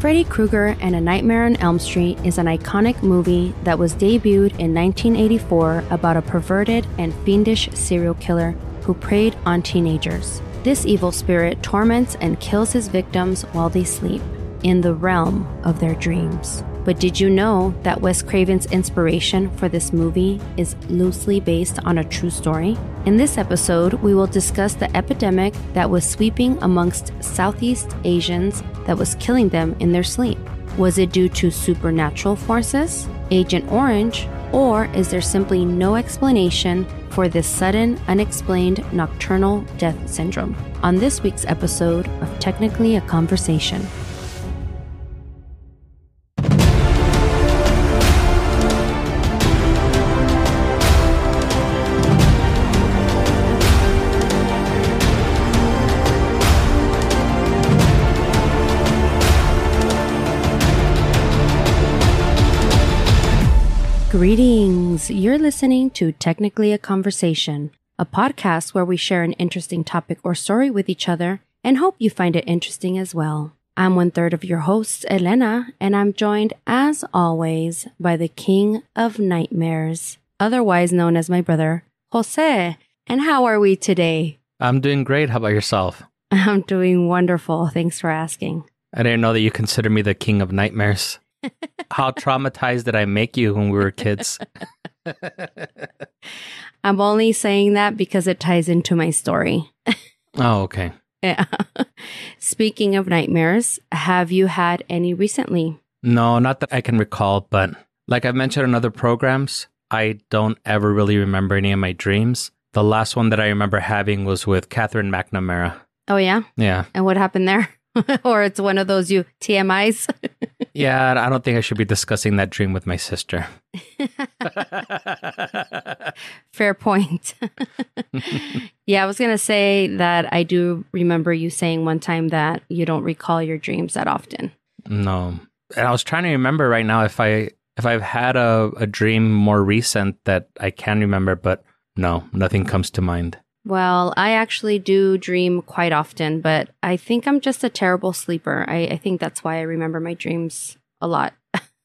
Freddy Krueger and A Nightmare on Elm Street is an iconic movie that was debuted in 1984 about a perverted and fiendish serial killer who preyed on teenagers. This evil spirit torments and kills his victims while they sleep, in the realm of their dreams. But did you know that Wes Craven's inspiration for this movie is loosely based on a true story? In this episode, we will discuss the epidemic that was sweeping amongst Southeast Asians that was killing them in their sleep. Was it due to supernatural forces, Agent Orange, or is there simply no explanation for this sudden, unexplained nocturnal death syndrome? On this week's episode of Technically a Conversation. Greetings! You're listening to Technically a Conversation, a podcast where we share an interesting topic or story with each other and hope you find it interesting as well. I'm one third of your host, Elena, and I'm joined, as always, by the King of Nightmares, otherwise known as my brother, Jose. And how are we today? I'm doing great. How about yourself? I'm doing wonderful. Thanks for asking. I didn't know that you consider me the king of nightmares. How traumatized did I make you when we were kids? I'm only saying that because it ties into my story. oh, okay. Yeah. Speaking of nightmares, have you had any recently? No, not that I can recall, but like I've mentioned in other programs, I don't ever really remember any of my dreams. The last one that I remember having was with Katherine McNamara. Oh, yeah? Yeah. And what happened there? or it's one of those you TMIs. yeah, I don't think I should be discussing that dream with my sister. Fair point. yeah, I was going to say that I do remember you saying one time that you don't recall your dreams that often. No. And I was trying to remember right now if I if I've had a, a dream more recent that I can remember, but no, nothing comes to mind. Well, I actually do dream quite often, but I think I'm just a terrible sleeper. I, I think that's why I remember my dreams a lot.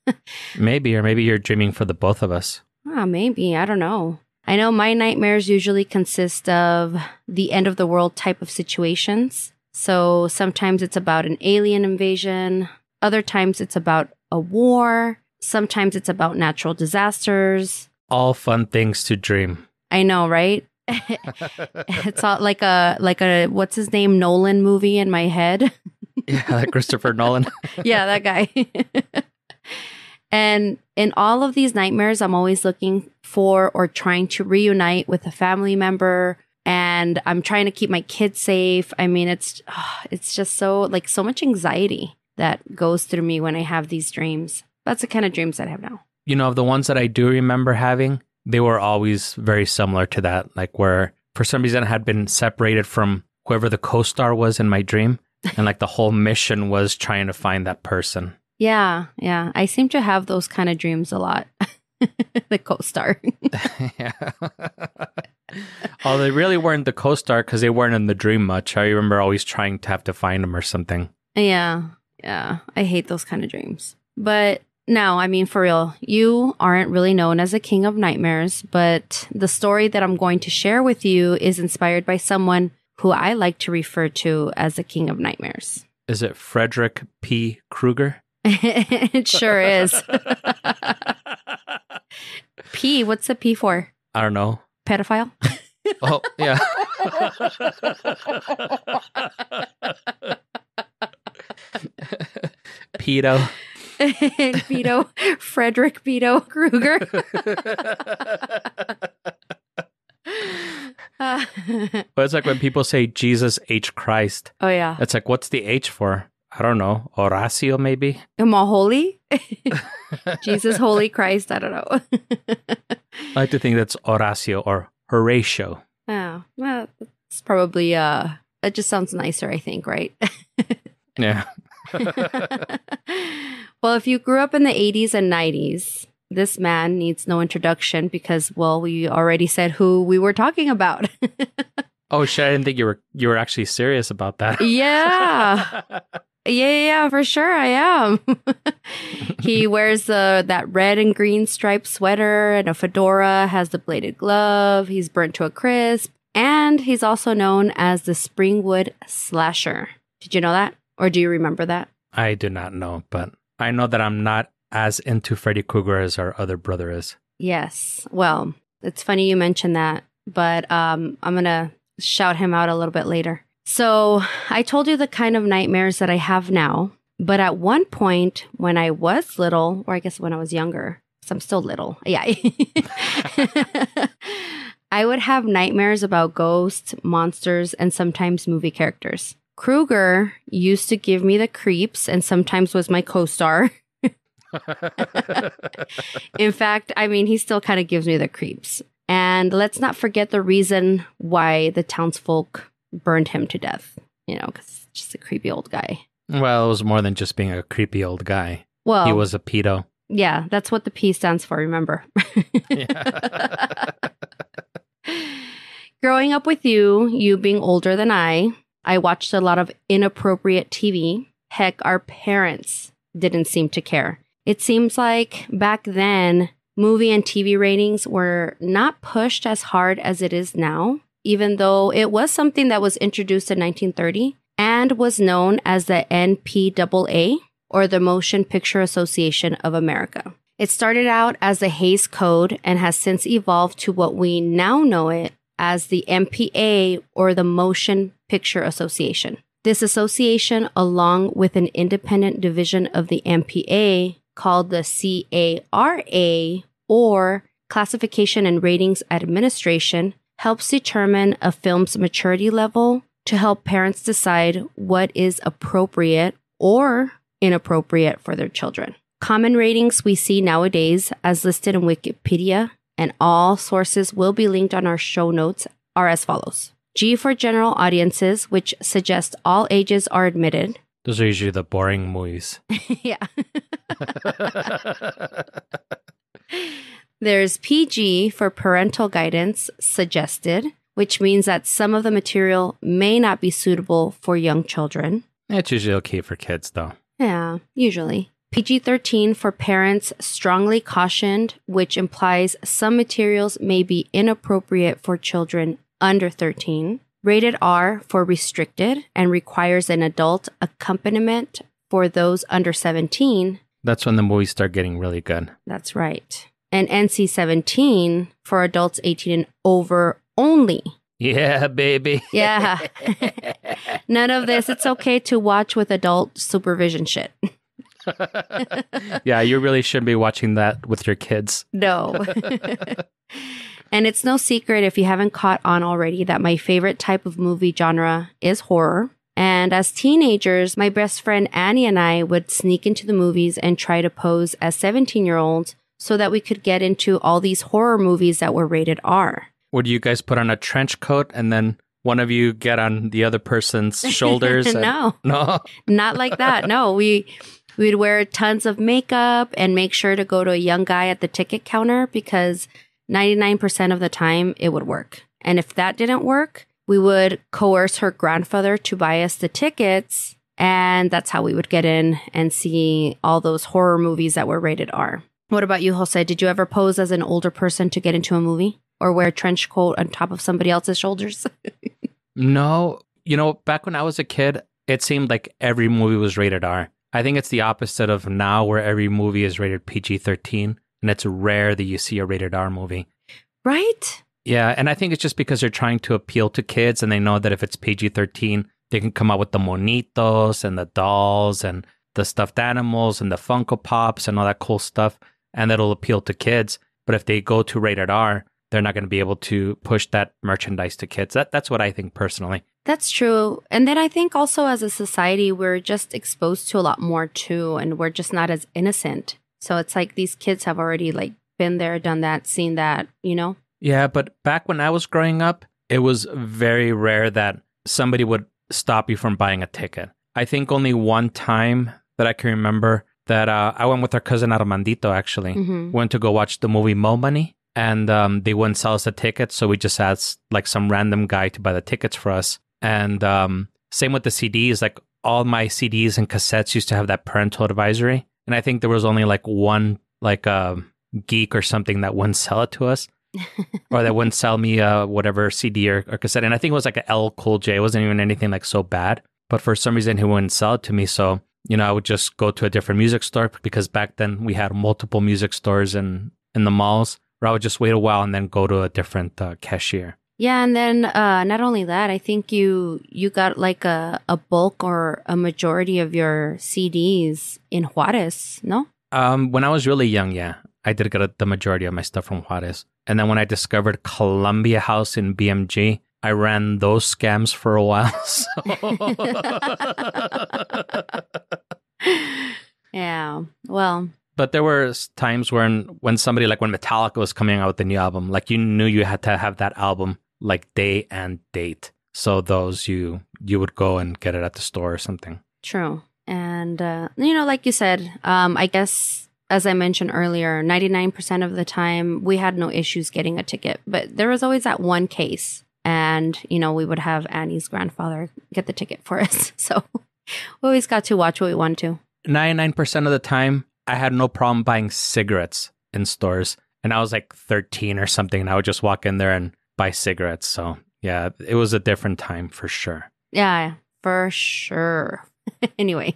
maybe, or maybe you're dreaming for the both of us. Ah, maybe. I don't know. I know my nightmares usually consist of the end of the world type of situations. So sometimes it's about an alien invasion, other times it's about a war, sometimes it's about natural disasters. All fun things to dream. I know, right? it's all like a like a what's his name Nolan movie in my head. yeah, Christopher Nolan. yeah, that guy. and in all of these nightmares, I'm always looking for or trying to reunite with a family member and I'm trying to keep my kids safe. I mean, it's oh, it's just so like so much anxiety that goes through me when I have these dreams. That's the kind of dreams that I have now. You know, of the ones that I do remember having, they were always very similar to that, like where for some reason I had been separated from whoever the co star was in my dream. And like the whole mission was trying to find that person. Yeah, yeah. I seem to have those kind of dreams a lot. the co star. yeah. oh, they really weren't the co star because they weren't in the dream much. I remember always trying to have to find them or something. Yeah, yeah. I hate those kind of dreams. But now, I mean, for real, you aren't really known as a king of nightmares, but the story that I'm going to share with you is inspired by someone who I like to refer to as the king of nightmares. Is it Frederick P. Krueger? it sure is. P, what's the P for? I don't know. Pedophile? oh, yeah. Pedo. Vito, Frederick Vito Krueger. but it's like when people say Jesus H Christ. Oh yeah. It's like what's the H for? I don't know. Horacio maybe? Am I holy? Jesus Holy Christ, I don't know. I like to think that's Horacio or Horatio. Oh, well, it's probably uh it just sounds nicer, I think, right? yeah. well, if you grew up in the 80s and 90s, this man needs no introduction because, well, we already said who we were talking about. Oh shit! I didn't think you were you were actually serious about that. Yeah. Yeah, yeah, yeah, for sure I am. he wears the that red and green striped sweater and a fedora, has the bladed glove, he's burnt to a crisp, and he's also known as the Springwood Slasher. Did you know that? Or do you remember that? I do not know, but I know that I'm not as into Freddy Krueger as our other brother is. Yes. Well, it's funny you mentioned that, but um, I'm going to shout him out a little bit later. So I told you the kind of nightmares that I have now. But at one point when I was little, or I guess when I was younger, because I'm still little, yeah, I would have nightmares about ghosts, monsters, and sometimes movie characters. Krueger used to give me the creeps and sometimes was my co star. In fact, I mean, he still kind of gives me the creeps. And let's not forget the reason why the townsfolk burned him to death, you know, because just a creepy old guy. Well, it was more than just being a creepy old guy. Well, He was a pedo. yeah, that's what the P stands for, remember? Growing up with you, you being older than I, I watched a lot of inappropriate TV. Heck, our parents didn't seem to care. It seems like back then, movie and TV ratings were not pushed as hard as it is now, even though it was something that was introduced in 1930 and was known as the MPAA, or the Motion Picture Association of America. It started out as the Hays Code and has since evolved to what we now know it as the MPA or the Motion Picture Association. This association, along with an independent division of the MPA called the CARA or Classification and Ratings Administration, helps determine a film's maturity level to help parents decide what is appropriate or inappropriate for their children. Common ratings we see nowadays, as listed in Wikipedia, and all sources will be linked on our show notes, are as follows G for general audiences, which suggests all ages are admitted. Those are usually the boring movies. yeah. There's PG for parental guidance suggested, which means that some of the material may not be suitable for young children. it's usually okay for kids, though. Yeah, usually. PG 13 for parents strongly cautioned, which implies some materials may be inappropriate for children under 13. Rated R for restricted and requires an adult accompaniment for those under 17. That's when the movies start getting really good. That's right. And NC 17 for adults 18 and over only. Yeah, baby. Yeah. None of this. It's okay to watch with adult supervision shit. yeah, you really shouldn't be watching that with your kids. No. and it's no secret if you haven't caught on already that my favorite type of movie genre is horror. And as teenagers, my best friend Annie and I would sneak into the movies and try to pose as 17 year olds so that we could get into all these horror movies that were rated R. Would you guys put on a trench coat and then one of you get on the other person's shoulders? and- no, No. not like that. No, we we'd wear tons of makeup and make sure to go to a young guy at the ticket counter because 99% of the time it would work. And if that didn't work, we would coerce her grandfather to buy us the tickets and that's how we would get in and see all those horror movies that were rated R. What about you, Jose? Did you ever pose as an older person to get into a movie or wear a trench coat on top of somebody else's shoulders? No. You know, back when I was a kid, it seemed like every movie was rated R. I think it's the opposite of now where every movie is rated PG 13 and it's rare that you see a rated R movie. right? Yeah, and I think it's just because they're trying to appeal to kids and they know that if it's PG 13, they can come out with the monitos and the dolls and the stuffed animals and the Funko Pops and all that cool stuff, and that'll appeal to kids. But if they go to rated R, they're not going to be able to push that merchandise to kids. That, that's what I think personally. That's true. And then I think also as a society, we're just exposed to a lot more too, and we're just not as innocent. So it's like these kids have already like been there, done that, seen that, you know? Yeah, but back when I was growing up, it was very rare that somebody would stop you from buying a ticket. I think only one time that I can remember that uh, I went with our cousin Armandito actually. Mhm. Went to go watch the movie Mo Money. and um, they wouldn't sell us the ticket. So we just asked like some random guy to buy the tickets for us. And um, same with the CDs. Like all my CDs and cassettes used to have that parental advisory, and I think there was only like one like a geek or something that wouldn't sell it to us. or that wouldn't sell me uh, whatever CD or, or cassette. And I think it was like an L Cool J. It wasn't even anything like so bad. But for some reason, he wouldn't sell it to me. So, you know, I would just go to a different music store because back then we had multiple music stores in, in the malls where I would just wait a while and then go to a different uh, cashier. Yeah, and then uh, not only that, I think you you got like a, a bulk or a majority of your CDs in Juarez, no? Um, when I was really young, yeah, I did get a, the majority of my stuff from Juarez. And then when I discovered Columbia House in BMG, I ran those scams for a while. yeah. Well, but there were times when when somebody like when Metallica was coming out with the new album, like you knew you had to have that album like day and date. So those you you would go and get it at the store or something. True. And uh, you know, like you said, um, I guess as I mentioned earlier, ninety nine percent of the time we had no issues getting a ticket, but there was always that one case, and you know we would have Annie's grandfather get the ticket for us, so we always got to watch what we wanted to. Ninety nine percent of the time, I had no problem buying cigarettes in stores, and I was like thirteen or something, and I would just walk in there and buy cigarettes. So yeah, it was a different time for sure. Yeah, for sure. anyway,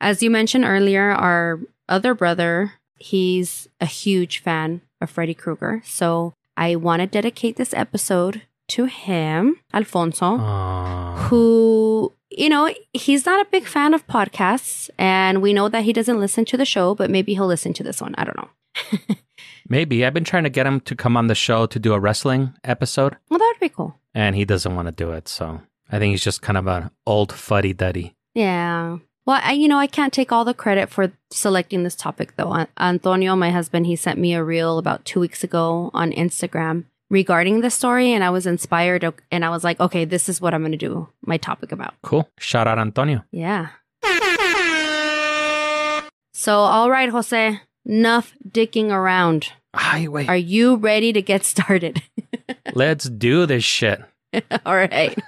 as you mentioned earlier, our other brother, he's a huge fan of Freddy Krueger. So I want to dedicate this episode to him, Alfonso, Aww. who, you know, he's not a big fan of podcasts. And we know that he doesn't listen to the show, but maybe he'll listen to this one. I don't know. Maybe. I've been trying to get him to come on the show to do a wrestling episode. Well, that would be cool. And he doesn't want to do it. So I think he's just kind of an old fuddy duddy. Yeah. Well, I, you know, I can't take all the credit for selecting this topic, though. Antonio, my husband, he sent me a reel about two weeks ago on Instagram regarding the story, and I was inspired, and I was like, okay, this is what I'm going to do my topic about. Cool. Shout out, Antonio. Yeah. So, all right, Jose, enough dicking around. Hi, wait. Are you ready to get started? Let's do this shit. all right.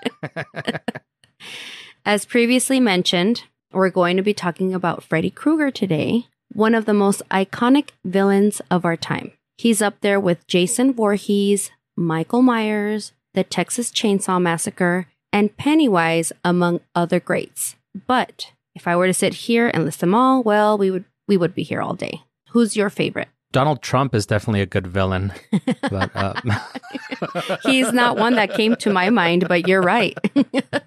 As previously mentioned, we're going to be talking about Freddy Krueger today, one of the most iconic villains of our time. He's up there with Jason Voorhees, Michael Myers, the Texas Chainsaw Massacre, and Pennywise, among other greats. But if I were to sit here and list them all, well, we would we would be here all day. Who's your favorite? Donald Trump is definitely a good villain. but, uh... He's not one that came to my mind, but you're right.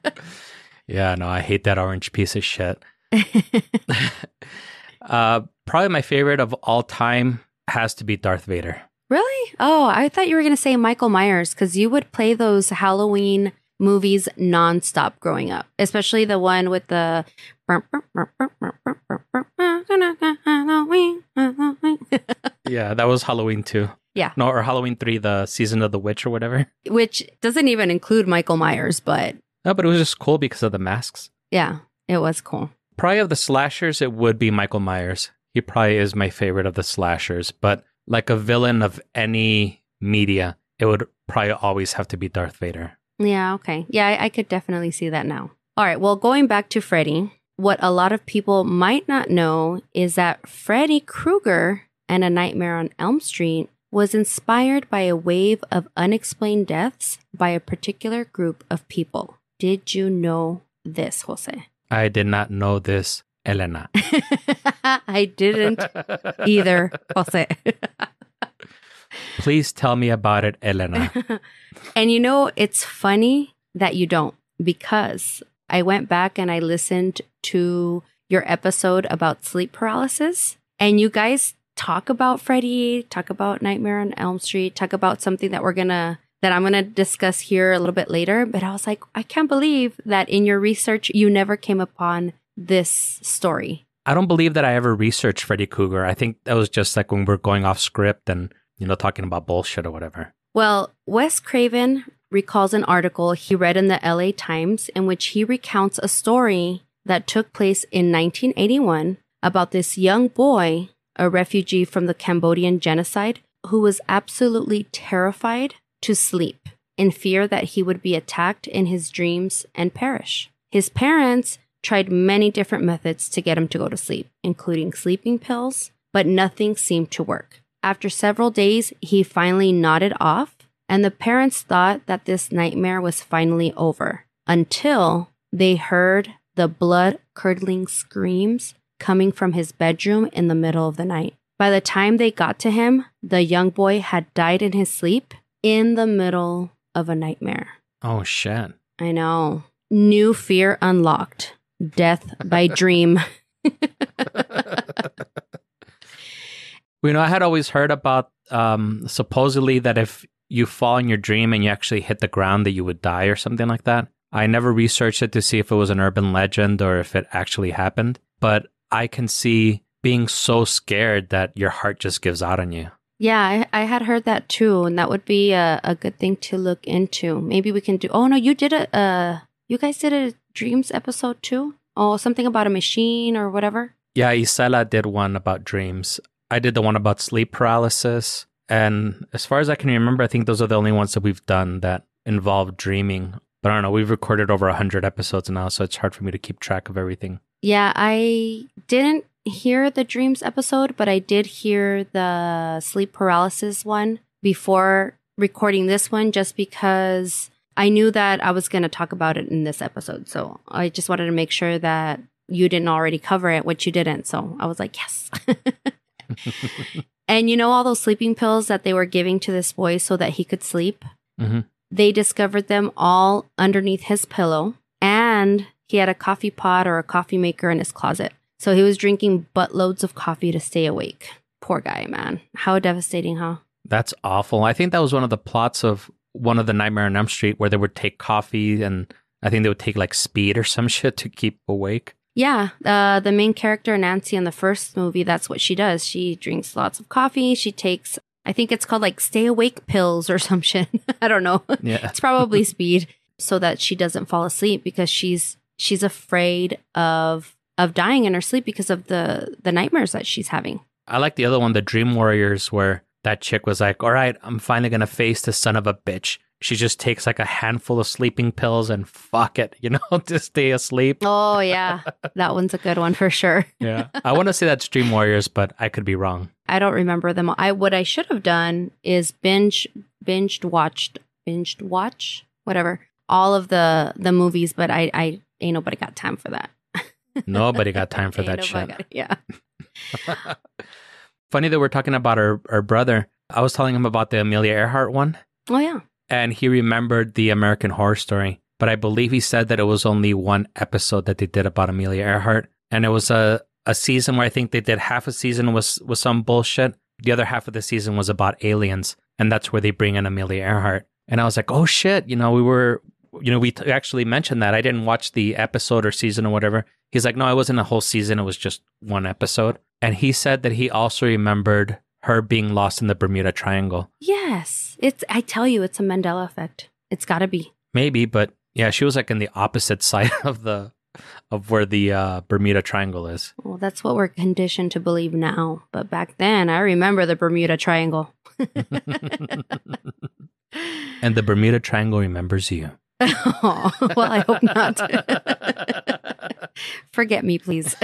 yeah, no, I hate that orange piece of shit. uh, probably my favorite of all time has to be Darth Vader. Really? Oh, I thought you were going to say Michael Myers because you would play those Halloween movies nonstop growing up, especially the one with the. yeah, that was Halloween too. Yeah. No, or Halloween 3, the season of the witch or whatever. Which doesn't even include Michael Myers, but. No, but it was just cool because of the masks. Yeah, it was cool. Probably of the slashers, it would be Michael Myers. He probably is my favorite of the slashers, but like a villain of any media, it would probably always have to be Darth Vader. Yeah, okay. Yeah, I, I could definitely see that now. All right, well, going back to Freddy, what a lot of people might not know is that Freddy Krueger and A Nightmare on Elm Street was inspired by a wave of unexplained deaths by a particular group of people. Did you know this, Jose? I did not know this, Elena. I didn't either, Jose. Please tell me about it, Elena. and you know, it's funny that you don't because I went back and I listened to your episode about sleep paralysis, and you guys talk about Freddy, talk about Nightmare on Elm Street, talk about something that we're gonna that I'm gonna discuss here a little bit later. But I was like, I can't believe that in your research you never came upon this story. I don't believe that I ever researched Freddy Krueger. I think that was just like when we're going off script and you know talking about bullshit or whatever. Well, Wes Craven recalls an article he read in the LA Times in which he recounts a story that took place in 1981 about this young boy, a refugee from the Cambodian genocide, who was absolutely terrified to sleep in fear that he would be attacked in his dreams and perish. His parents tried many different methods to get him to go to sleep, including sleeping pills, but nothing seemed to work. After several days, he finally nodded off, and the parents thought that this nightmare was finally over until they heard the blood curdling screams coming from his bedroom in the middle of the night. By the time they got to him, the young boy had died in his sleep in the middle of a nightmare. Oh shit. I know. New fear unlocked. Death by dream. You know, I had always heard about um, supposedly that if you fall in your dream and you actually hit the ground, that you would die or something like that. I never researched it to see if it was an urban legend or if it actually happened, but I can see being so scared that your heart just gives out on you. Yeah, I, I had heard that too, and that would be a, a good thing to look into. Maybe we can do. Oh no, you did a. Uh, you guys did a dreams episode too. Oh, something about a machine or whatever. Yeah, Isela did one about dreams. I did the one about sleep paralysis. And as far as I can remember, I think those are the only ones that we've done that involve dreaming. But I don't know, we've recorded over 100 episodes now, so it's hard for me to keep track of everything. Yeah, I didn't hear the dreams episode, but I did hear the sleep paralysis one before recording this one just because I knew that I was going to talk about it in this episode. So I just wanted to make sure that you didn't already cover it, which you didn't. So I was like, yes. and you know, all those sleeping pills that they were giving to this boy so that he could sleep? hmm They discovered them all underneath his pillow, and he had a coffee pot or a coffee maker in his closet. So he was drinking buttloads of coffee to stay awake. Poor guy, man. How devastating, huh? That's awful. I think that was one of the plots of one of the Nightmare on Elm Street where they would take coffee and I think they would take like speed or some shit to keep awake. Yeah, uh, the main character, Nancy, in the first movie, that's what she does. She drinks lots of coffee. She takes, I think it's called like stay awake pills or some shit. I don't know. Yeah. it's probably speed so that she doesn't fall asleep because she's she's afraid of of dying in her sleep because of the the nightmares that she's having. I like the other one, the Dream Warriors, where that chick was like, all right, I'm finally going to face the son of a bitch. She just takes like a handful of sleeping pills and fuck it, you know, to stay asleep. Oh yeah, that one's a good one for sure. Yeah. I want to say that's Dream Warriors, but I could be wrong. I don't remember them. all. I what I should have done is binge binged watched binged watch whatever all of the the movies, but I I ain't nobody got time for that. Nobody got time for Ain't that shit. got- yeah. Funny that we're talking about our, our brother. I was telling him about the Amelia Earhart one, Oh yeah. and he remembered the American Horror Story. But I believe he said that it was only one episode that they did about Amelia Earhart, and it was a, a season where I think they did half a season was was some bullshit. The other half of the season was about aliens, and that's where they bring in Amelia Earhart. And I was like, oh shit, you know, we were, you know, we t- actually mentioned that. I didn't watch the episode or season or whatever. He's like, no, it wasn't a whole season. It was just one episode. And he said that he also remembered her being lost in the Bermuda Triangle. Yes. It's I tell you, it's a Mandela effect. It's gotta be. Maybe, but yeah, she was like in the opposite side of the of where the uh, Bermuda Triangle is. Well, that's what we're conditioned to believe now. But back then, I remember the Bermuda Triangle. And the Bermuda Triangle remembers you. oh, well, I hope not. Forget me, please.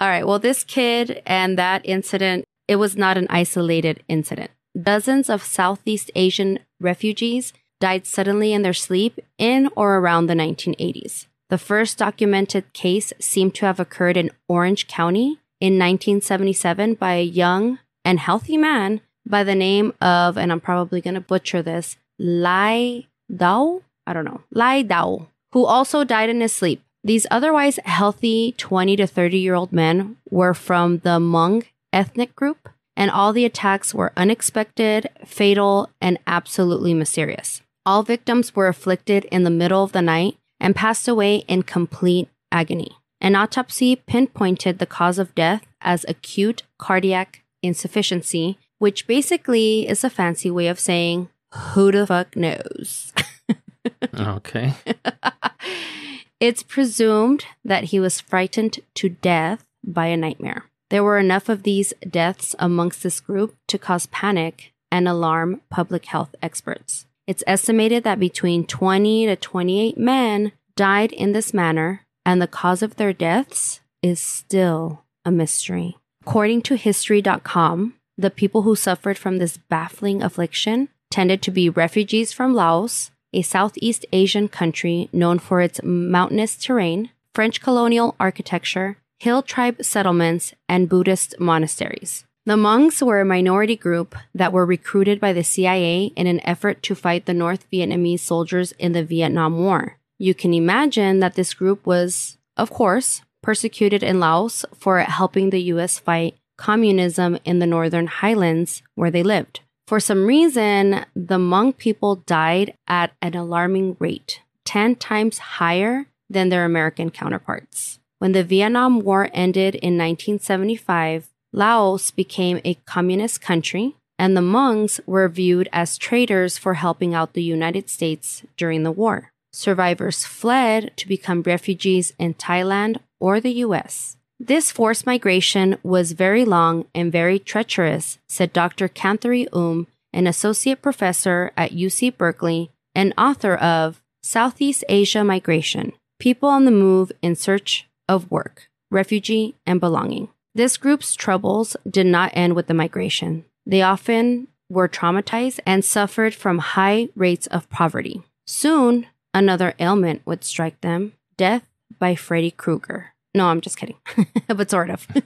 All right. Well, this kid and that incident, it was not an isolated incident. Dozens of Southeast Asian refugees died suddenly in their sleep in or around the 1980s. The first documented case seemed to have occurred in Orange County in 1977 by a young and healthy man by the name of, and I'm probably going to butcher this, Lai Dao? I don't know. Lai Dao, who also died in his sleep. These otherwise healthy 20 to 30 year old men were from the Hmong ethnic group, and all the attacks were unexpected, fatal, and absolutely mysterious. All victims were afflicted in the middle of the night and passed away in complete agony. An autopsy pinpointed the cause of death as acute cardiac insufficiency, which basically is a fancy way of saying, who the fuck knows? Okay. it's presumed that he was frightened to death by a nightmare. There were enough of these deaths amongst this group to cause panic and alarm public health experts. It's estimated that between 20 to 28 men died in this manner, and the cause of their deaths is still a mystery. According to History.com, the people who suffered from this baffling affliction tended to be refugees from Laos, a Southeast Asian country known for its mountainous terrain, French colonial architecture, hill tribe settlements, and Buddhist monasteries. The Hmongs were a minority group that were recruited by the CIA in an effort to fight the North Vietnamese soldiers in the Vietnam War. You can imagine that this group was, of course, persecuted in Laos for helping the US fight communism in the Northern Highlands where they lived. For some reason, the Hmong people died at an alarming rate, 10 times higher than their American counterparts. When the Vietnam War ended in 1975, Laos became a communist country, and the Hmongs were viewed as traitors for helping out the United States during the war. Survivors fled to become refugees in Thailand or the US. This forced migration was very long and very treacherous, said Dr. Khatharya Um, an associate professor at UC Berkeley and author of Southeast Asia Migration People on the Move in Search of Work, Refugee, and Belonging. This group's troubles did not end with the migration. They often were traumatized and suffered from high rates of poverty. Soon, another ailment would strike them death by Freddy Krueger. No, I'm just kidding, but sort of.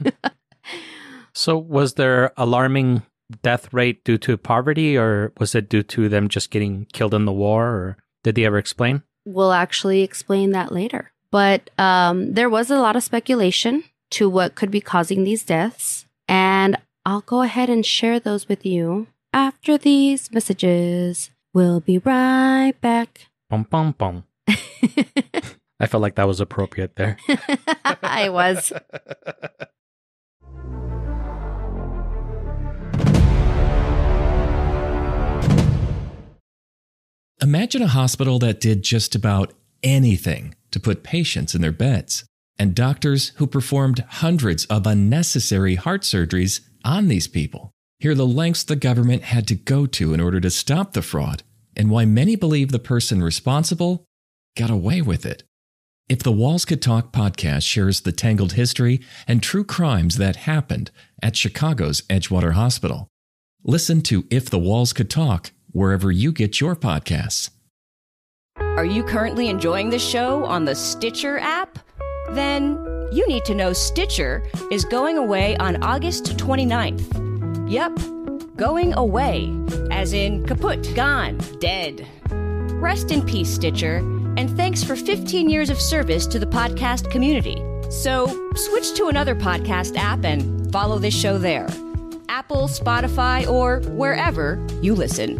So, was their alarming death rate due to poverty, or was it due to them just getting killed in the war, or did they ever explain? we'll actually explain that later. But um, there was a lot of speculation to what could be causing these deaths. And I'll go ahead and share those with you after these messages. We'll be right back. Bum, bum, bum. I felt like that was appropriate there. I was. Imagine a hospital that did just about anything to put patients in their beds, and doctors who performed hundreds of unnecessary heart surgeries on these people. Hear the lengths the government had to go to in order to stop the fraud, and why many believe the person responsible got away with it. If the Walls Could Talk podcast shares the tangled history and true crimes that happened at Chicago's Edgewater Hospital, listen to If the Walls Could Talk wherever you get your podcasts. Are you currently enjoying the show on the Stitcher app? Then you need to know Stitcher is going away on August 29th. Yep, going away, as in kaput, gone, dead. Rest in peace, Stitcher, and thanks for 15 years of service to the podcast community. So switch to another podcast app and follow this show there. Apple, Spotify, or wherever you listen.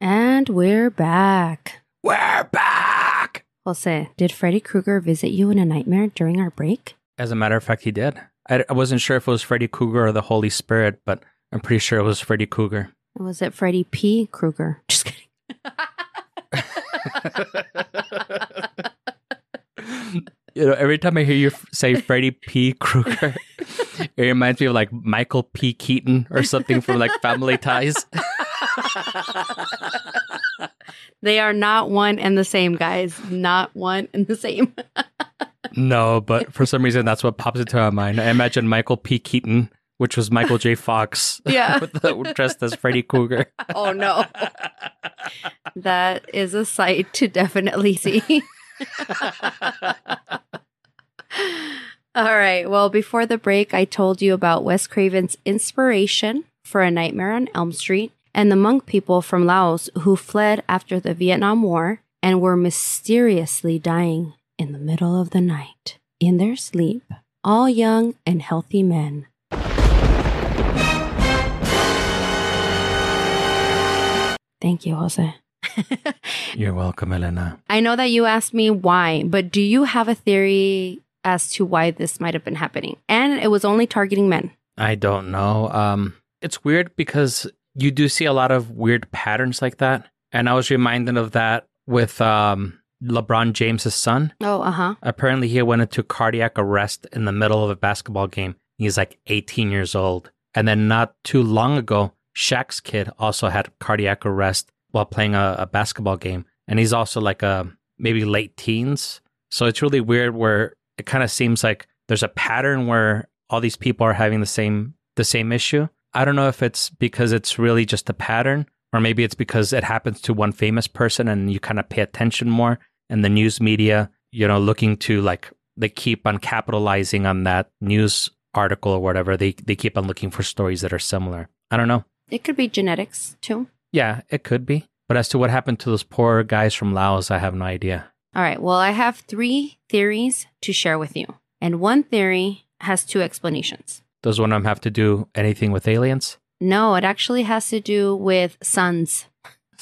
And we're back. We're back. Jose, did Freddy Krueger visit you in a nightmare during our break? As a matter of fact, he did. I, I wasn't sure if it was Freddy Krueger or the Holy Spirit, but I'm pretty sure it was Freddy Krueger. Was it Freddy P. Krueger? Just kidding. You know, every time I hear you f- say Freddy P. Krueger, it reminds me of like Michael P. Keaton or something from like Family Ties. They are not one and the same, guys. Not one and the same. no, but for some reason, that's what pops into my mind. I imagine Michael P. Keaton, which was Michael J. Fox, Yeah. with the, dressed as Freddy Krueger. oh no. That is a sight to definitely see. All right. Well, before the break, I told you about Wes Craven's inspiration for A Nightmare on Elm Street and the Hmong people from Laos who fled after the Vietnam War and were mysteriously dying in the middle of the night in their sleep, all young and healthy men. Thank you, Jose. You're welcome, Elena. I know that you asked me why, but do you have a theory as to why this might have been happening? And it was only targeting men. I don't know. Um, it's weird because you do see a lot of weird patterns like that. And I was reminded of that with um, LeBron James's son. Oh, uh huh. Apparently, he went into cardiac arrest in the middle of a basketball game. He's like 18 years old. And then not too long ago, Shaq's kid also had cardiac arrest while playing a, a basketball game. And he's also like a maybe late teens. So it's really weird where it kind of seems like there's a pattern where all these people are having the same the same issue. I don't know if it's because it's really just a pattern or maybe it's because it happens to one famous person and you kind of pay attention more and the news media, you know, looking to like they keep on capitalizing on that news article or whatever. They they keep on looking for stories that are similar. I don't know. It could be genetics too. Yeah, it could be. But as to what happened to those poor guys from Laos, I have no idea. All right. Well, I have three theories to share with you. And one theory has two explanations. Does one of them have to do anything with aliens? No, it actually has to do with suns,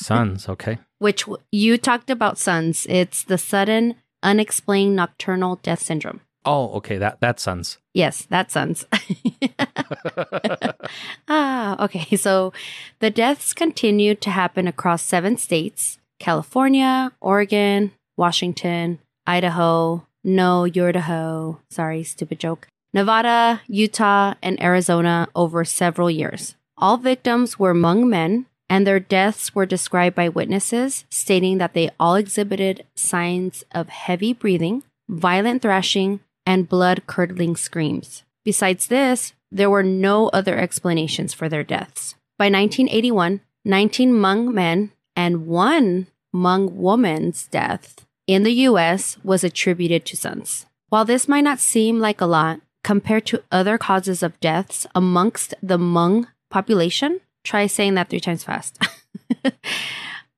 Suns, okay. which w- you talked about suns. It's the sudden, unexplained nocturnal death syndrome. Oh, okay. That that suns. Yes, that suns. ah, okay. So the deaths continued to happen across seven states California, Oregon, Washington, Idaho, no, Idaho. Sorry, stupid joke. Nevada, Utah, and Arizona over several years. All victims were Hmong men, and their deaths were described by witnesses, stating that they all exhibited signs of heavy breathing, violent thrashing, and blood curdling screams. Besides this, there were no other explanations for their deaths. By 1981, 19 Hmong men and one Hmong woman's death in the US was attributed to suns. While this might not seem like a lot compared to other causes of deaths amongst the Hmong population, try saying that three times fast.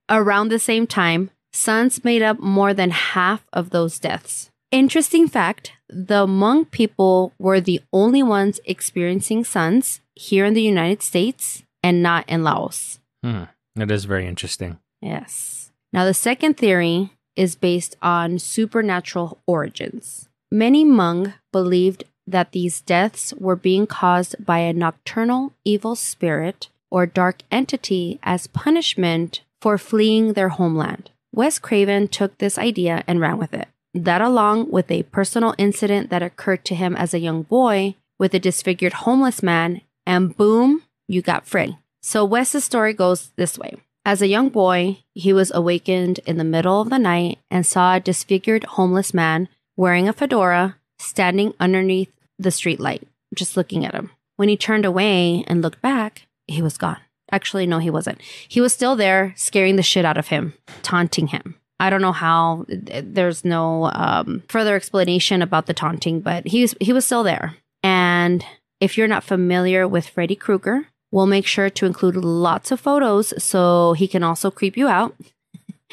Around the same time, suns made up more than half of those deaths. Interesting fact the Hmong people were the only ones experiencing suns here in the United States and not in Laos. Hmm. It is very interesting. Yes. Now, the second theory is based on supernatural origins. Many Hmong believed that these deaths were being caused by a nocturnal evil spirit or dark entity as punishment for fleeing their homeland. Wes Craven took this idea and ran with it. That, along with a personal incident that occurred to him as a young boy with a disfigured homeless man, and boom, you got Freddy. So, Wes's story goes this way. As a young boy, he was awakened in the middle of the night and saw a disfigured homeless man wearing a fedora standing underneath the streetlight, just looking at him. When he turned away and looked back, he was gone. Actually, no, he wasn't. He was still there, scaring the shit out of him, taunting him. I don't know how. There's no um, further explanation about the taunting, but he was, he was still there. And if you're not familiar with Freddy Krueger, we'll make sure to include lots of photos so he can also creep you out.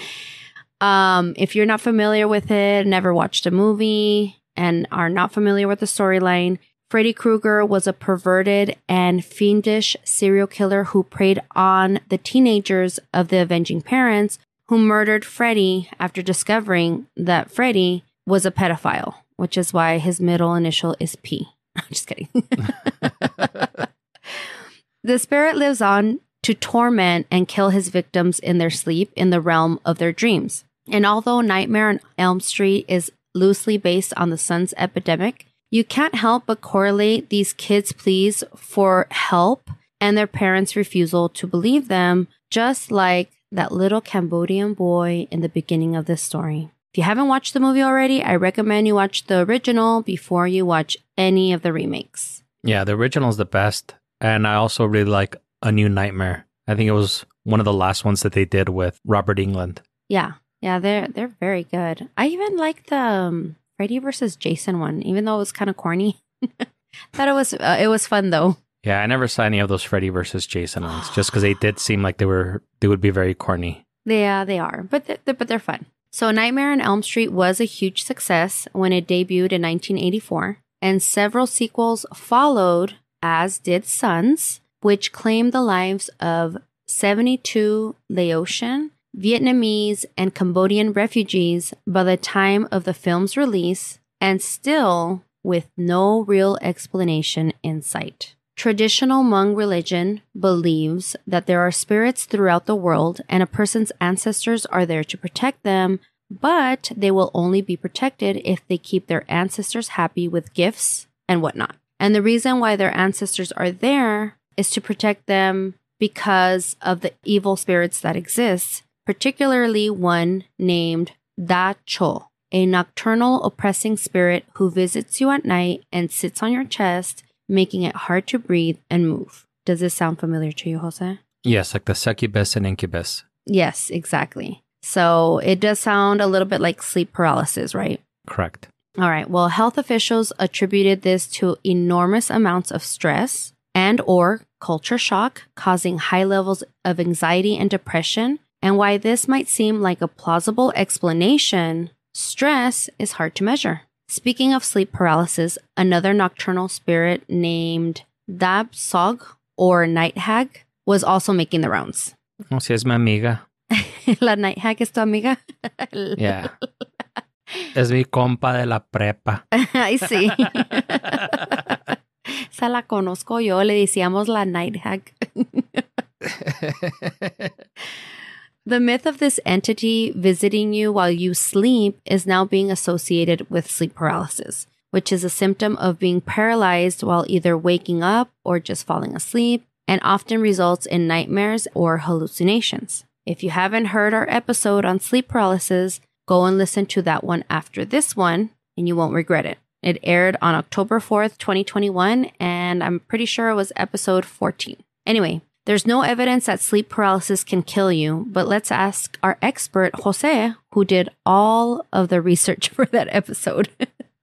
um, if you're not familiar with it, never watched a movie, and are not familiar with the storyline, Freddy Krueger was a perverted and fiendish serial killer who preyed on the teenagers of the avenging parents who murdered Freddy after discovering that Freddy was a pedophile, which is why his middle initial is P. I'm just kidding. the spirit lives on to torment and kill his victims in their sleep in the realm of their dreams. And although Nightmare on Elm Street is loosely based on the sun's epidemic, you can't help but correlate these kids' pleas for help and their parents' refusal to believe them, just like that little Cambodian boy in the beginning of this story. If you haven't watched the movie already, I recommend you watch the original before you watch any of the remakes. Yeah, the original is the best. And I also really like A New Nightmare. I think it was one of the last ones that they did with Robert Englund. Yeah, yeah, they're they're very good. I even like the um, Freddy versus Jason one, even though it was kind of corny. Thought it was uh, it was fun though. Yeah, I never saw any of those Freddy versus Jason ones just because they did seem like they were they would be very corny. Yeah, they are, but they're, but they're fun. So, Nightmare on Elm Street was a huge success when it debuted in 1984, and several sequels followed, as did Sons, which claimed the lives of 72 Laotian, Vietnamese, and Cambodian refugees by the time of the film's release, and still with no real explanation in sight. Traditional Hmong religion believes that there are spirits throughout the world and a person's ancestors are there to protect them, but they will only be protected if they keep their ancestors happy with gifts and whatnot. And the reason why their ancestors are there is to protect them because of the evil spirits that exist, particularly one named Da Cho, a nocturnal oppressing spirit who visits you at night and sits on your chest, making it hard to breathe and move. Does this sound familiar to you, Jose? Yes, like the succubus and incubus. Yes, exactly. So it does sound a little bit like sleep paralysis, right? Correct. All right. Well, health officials attributed this to enormous amounts of stress and or culture shock causing high levels of anxiety and depression. And why this might seem like a plausible explanation, stress is hard to measure. Speaking of sleep paralysis, another nocturnal spirit named Dab Sog or Night Hag was also making the rounds. Oh, si es mi amiga. La Night Hag es tu amiga? Yeah. es mi compa de la prepa. Ay, sí. Esa la conozco yo, le decíamos la Night Hag. The myth of this entity visiting you while you sleep is now being associated with sleep paralysis, which is a symptom of being paralyzed while either waking up or just falling asleep, and often results in nightmares or hallucinations. If you haven't heard our episode on sleep paralysis, go and listen to that one after this one, and you won't regret it. It aired on October 4th, 2021, and I'm pretty sure it was episode 14. Anyway, there's no evidence that sleep paralysis can kill you, but let's ask our expert, Jose, who did all of the research for that episode.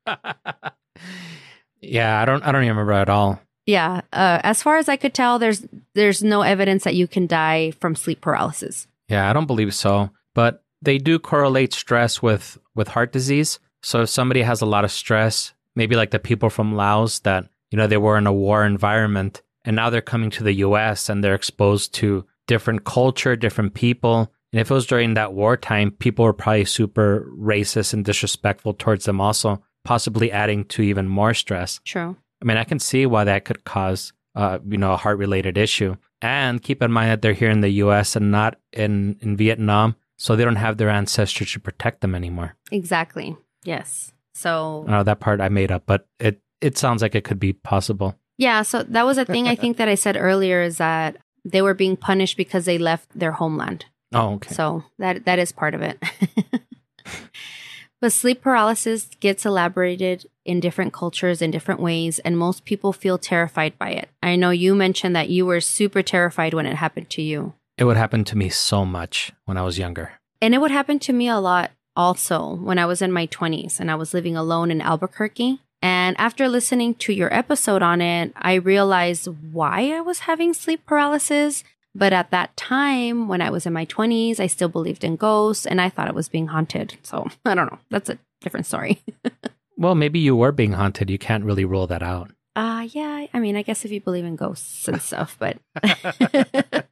yeah, I don't I don't even remember at all. yeah, uh, as far as I could tell, there's there's no evidence that you can die from sleep paralysis. Yeah, I don't believe so. But they do correlate stress with with heart disease. So if somebody has a lot of stress, maybe like the people from Laos that, you know, they were in a war environment and now they're coming to the US and they're exposed to different culture, different people. And if it was during that wartime, people were probably super racist and disrespectful towards them also, possibly adding to even more stress. True. I mean, I can see why that could cause, uh, you know, a heart related issue. And keep in mind that they're here in the US and not in, in Vietnam. So they don't have their ancestors to protect them anymore. Exactly. Yes. So I know that part I made up, but it, it sounds like it could be possible. Yeah, so that was a thing I think that I said earlier is that they were being punished because they left their homeland. Oh, okay. So that that is part of it. but sleep paralysis gets elaborated in different cultures in different ways and most people feel terrified by it. I know you mentioned that you were super terrified when it happened to you. It would happen to me so much when I was younger. And it would happen to me a lot also when I was in my 20s and I was living alone in Albuquerque. And after listening to your episode on it, I realized why I was having sleep paralysis. But at that time, when I was in my 20s, I still believed in ghosts and I thought it was being haunted. So I don't know. That's a different story. Well, maybe you were being haunted. You can't really rule that out. Uh, yeah. I mean, I guess if you believe in ghosts and stuff, but.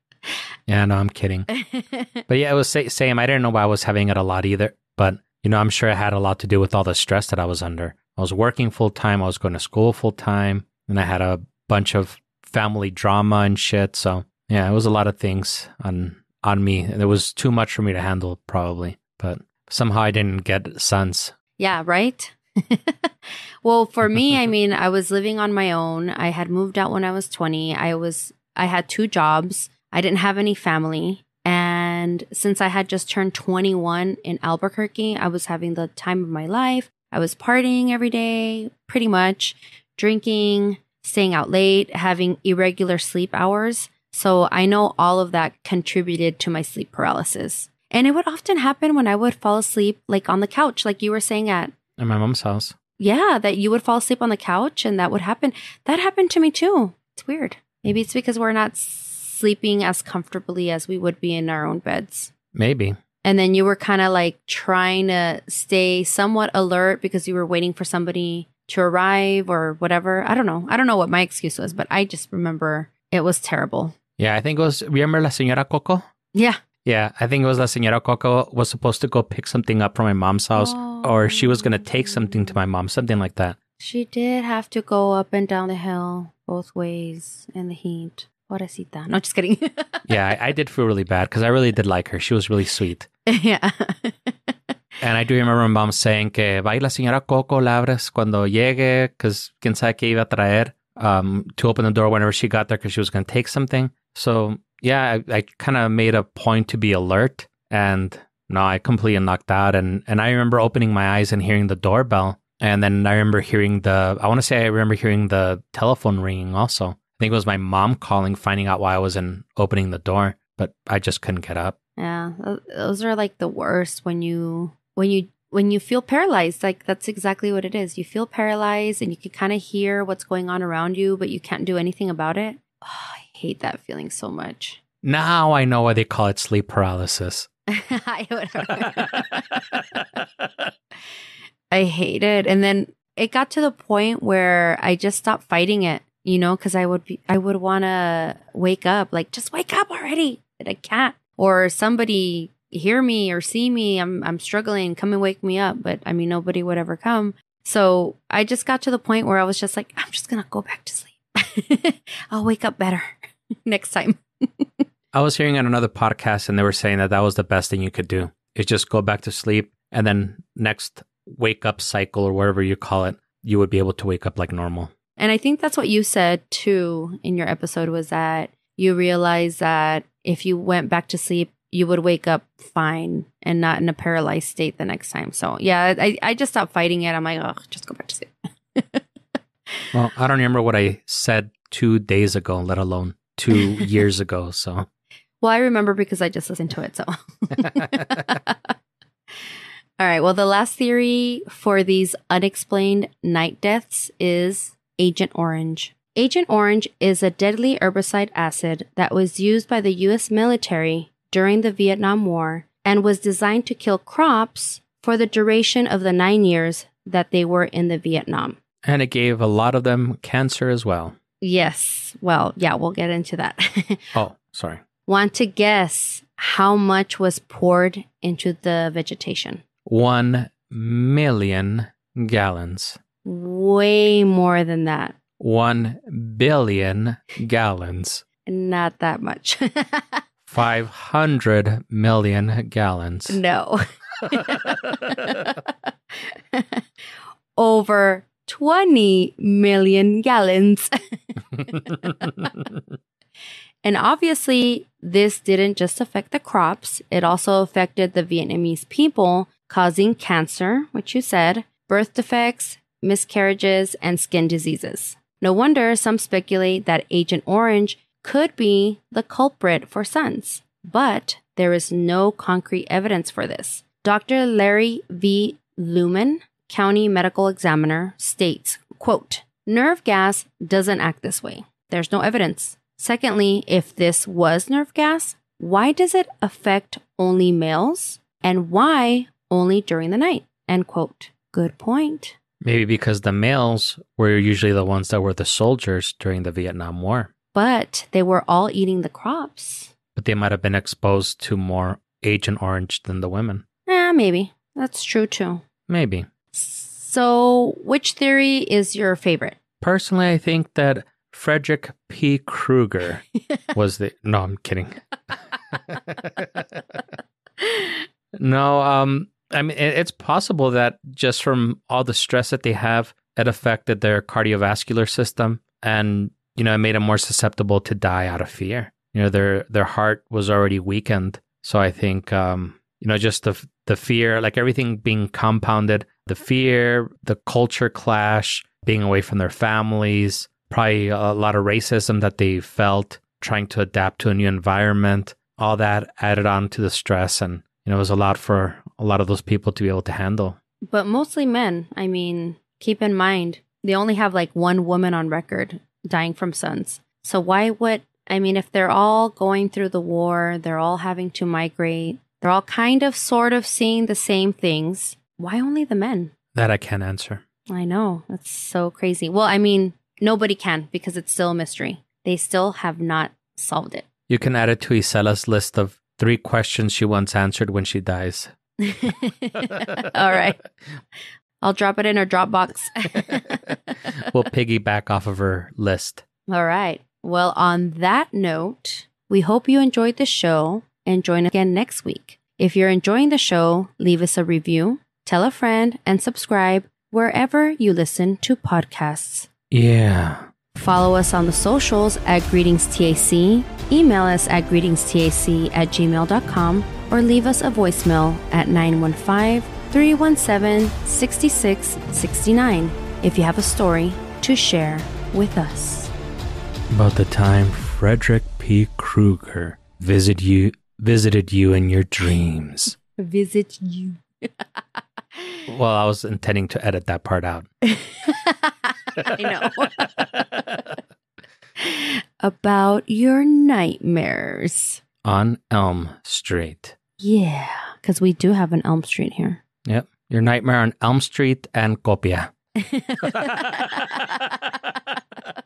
Yeah, no, I'm kidding. But yeah, it was sa- same. I didn't know why I was having it a lot either. But, you know, I'm sure it had a lot to do with all the stress that I was under. I was working full time. I was going to school full time. And I had a bunch of family drama and shit. So yeah, it was a lot of things on, on me. And it was too much for me to handle probably, but somehow I didn't get SUNS. Yeah, right? well, for me, I mean, I was living on my own. I had moved out when I was 20. I was I had two jobs. I didn't have any family. And since I had just turned 21 in Albuquerque, I was having the time of my life. I was partying every day, pretty much, drinking, staying out late, having irregular sleep hours. So I know all of that contributed to my sleep paralysis. And it would often happen when I would fall asleep, like on the couch, like you were saying at At my mom's house. yeah, that you would fall asleep on the couch and that would happen. That happened to me too. It's weird. Maybe it's because we're not sleeping as comfortably as we would be in our own beds. Maybe. And then you were kind of like trying to stay somewhat alert because you were waiting for somebody to arrive or whatever. I don't know. I don't know what my excuse was, but I just remember it was terrible. Yeah, I think it was, remember La Señora Coco? Yeah. Yeah, I think it was La Señora Coco was supposed to go pick something up from my mom's house or she was going to take something to my mom, something like that. She did have to go up and down the hill both ways in the heat. Pobrecita. No, just kidding. Yeah, I, I did feel really bad because I really did like her. She was really sweet. yeah. And I do remember my mom saying que va a ir la señora Coco Labres cuando llegue, because quién sabe qué iba a traer, um, to open the door whenever she got there because she was going to take something. So, yeah, I, I kind of made a point to be alert. And no, I completely knocked out. And, and I remember opening my eyes and hearing the doorbell. And then I remember hearing the, I want to say I remember hearing the telephone ringing also. I think it was my mom calling, finding out why I wasn't opening the door, but I just couldn't get up. Yeah. Those are like the worst when you when you when you feel paralyzed. Like that's exactly what it is. You feel paralyzed and you can kind of hear what's going on around you, but you can't do anything about it. Oh, I hate that feeling so much. Now I know why they call it sleep paralysis. I hate it. And then it got to the point where I just stopped fighting it, you know, because I would be, I would want to wake up, like, just wake up already. I can't. Or somebody hear me or see me. I'm, I'm struggling. Come and wake me up. But I mean, nobody would ever come. So I just got to the point where I was just like, I'm just to go back to sleep. I'll wake up better next time. I was hearing on another podcast and they were saying that that was the best thing you could do is just go back to sleep and then next wake up cycle or whatever you call it, you would be able to wake up like normal. And I think that's what you said too in your episode was that you realized that if you went back to sleep, you would wake up fine and not in a paralyzed state the next time. So yeah, I, I just stopped fighting it. I'm like, oh, just go back to sleep. Well, I don't remember what I said two days ago, let alone two years ago. So Well, I remember because I just listened to it. So all right. Well, the last theory for these unexplained night deaths is Agent Orange. Agent Orange is a deadly herbicide acid that was used by the U.S. military during the Vietnam War and was designed to kill crops for the duration of the nine years that they were in the Vietnam. and it gave a lot of them cancer as well. Yes. Well, yeah, we'll get into that. Oh, sorry. Want to guess how much was poured into the vegetation? One million gallons. Way more than that. One billion gallons. Not that much. 500 million gallons. no. Over 20 million gallons. And obviously, this didn't just affect the crops, it also affected the Vietnamese people, causing cancer, which you said, birth defects, miscarriages, and skin diseases. No wonder some speculate that Agent Orange could be the culprit for SUNS, but there is no concrete evidence for this. Dr. Larry V. Lewman, county medical examiner, states, quote, nerve gas doesn't act this way. There's no evidence. Secondly, if this was nerve gas, why does it affect only males? And why only during the night? End quote. Good point. Maybe because the males were usually the ones that were the soldiers during the Vietnam War, But they were all eating the crops. but they might have been exposed to more Agent Orange than the women. Eh, maybe. That's true too. Maybe. So, which theory is your favorite? Personally, I think that Frederick P. Krueger was the. No, I'm kidding. no, um, I mean, it's possible that just from all the stress that they have, it affected their cardiovascular system, and you know, it made them more susceptible to die out of fear. You know, their their heart was already weakened, so I think, um, you know, just the the fear, like everything being compounded, the fear, the culture clash, being away from their families, probably a lot of racism that they felt trying to adapt to a new environment all that added on to the stress and you know it was a lot for a lot of those people to be able to handle But mostly men. I mean, keep in mind, they only have like one woman on record dying from SUNS. So why would, I mean, if they're all going through the war, they're all having to migrate, they're all kind of sort of seeing the same things, why only the men? that i can't answer I know. That's so crazy. Well, I mean, nobody can because it's still a mystery. They still have not solved it. you can add it to isela's list of three questions she wants answered when she dies All right. I'll drop it in her Dropbox. we'll piggyback off of her list. All right. Well, on that note, we hope you enjoyed the show and join again next week. If you're enjoying the show, leave us a review, tell a friend, and subscribe wherever you listen to podcasts. Yeah. Follow us on the socials at greetingstac, email us at greetingstac at gmail.com, or leave us a voicemail at 915 317 6669 if you have a story to share with us. About the time Frederick P. Krueger visit you, visited you in your dreams. Visit you. Well, I was intending to edit that part out. I know. About your nightmares. On Elm Street. Yeah, because we do have an Elm Street here. Yep. Your nightmare on Elm Street and Copia.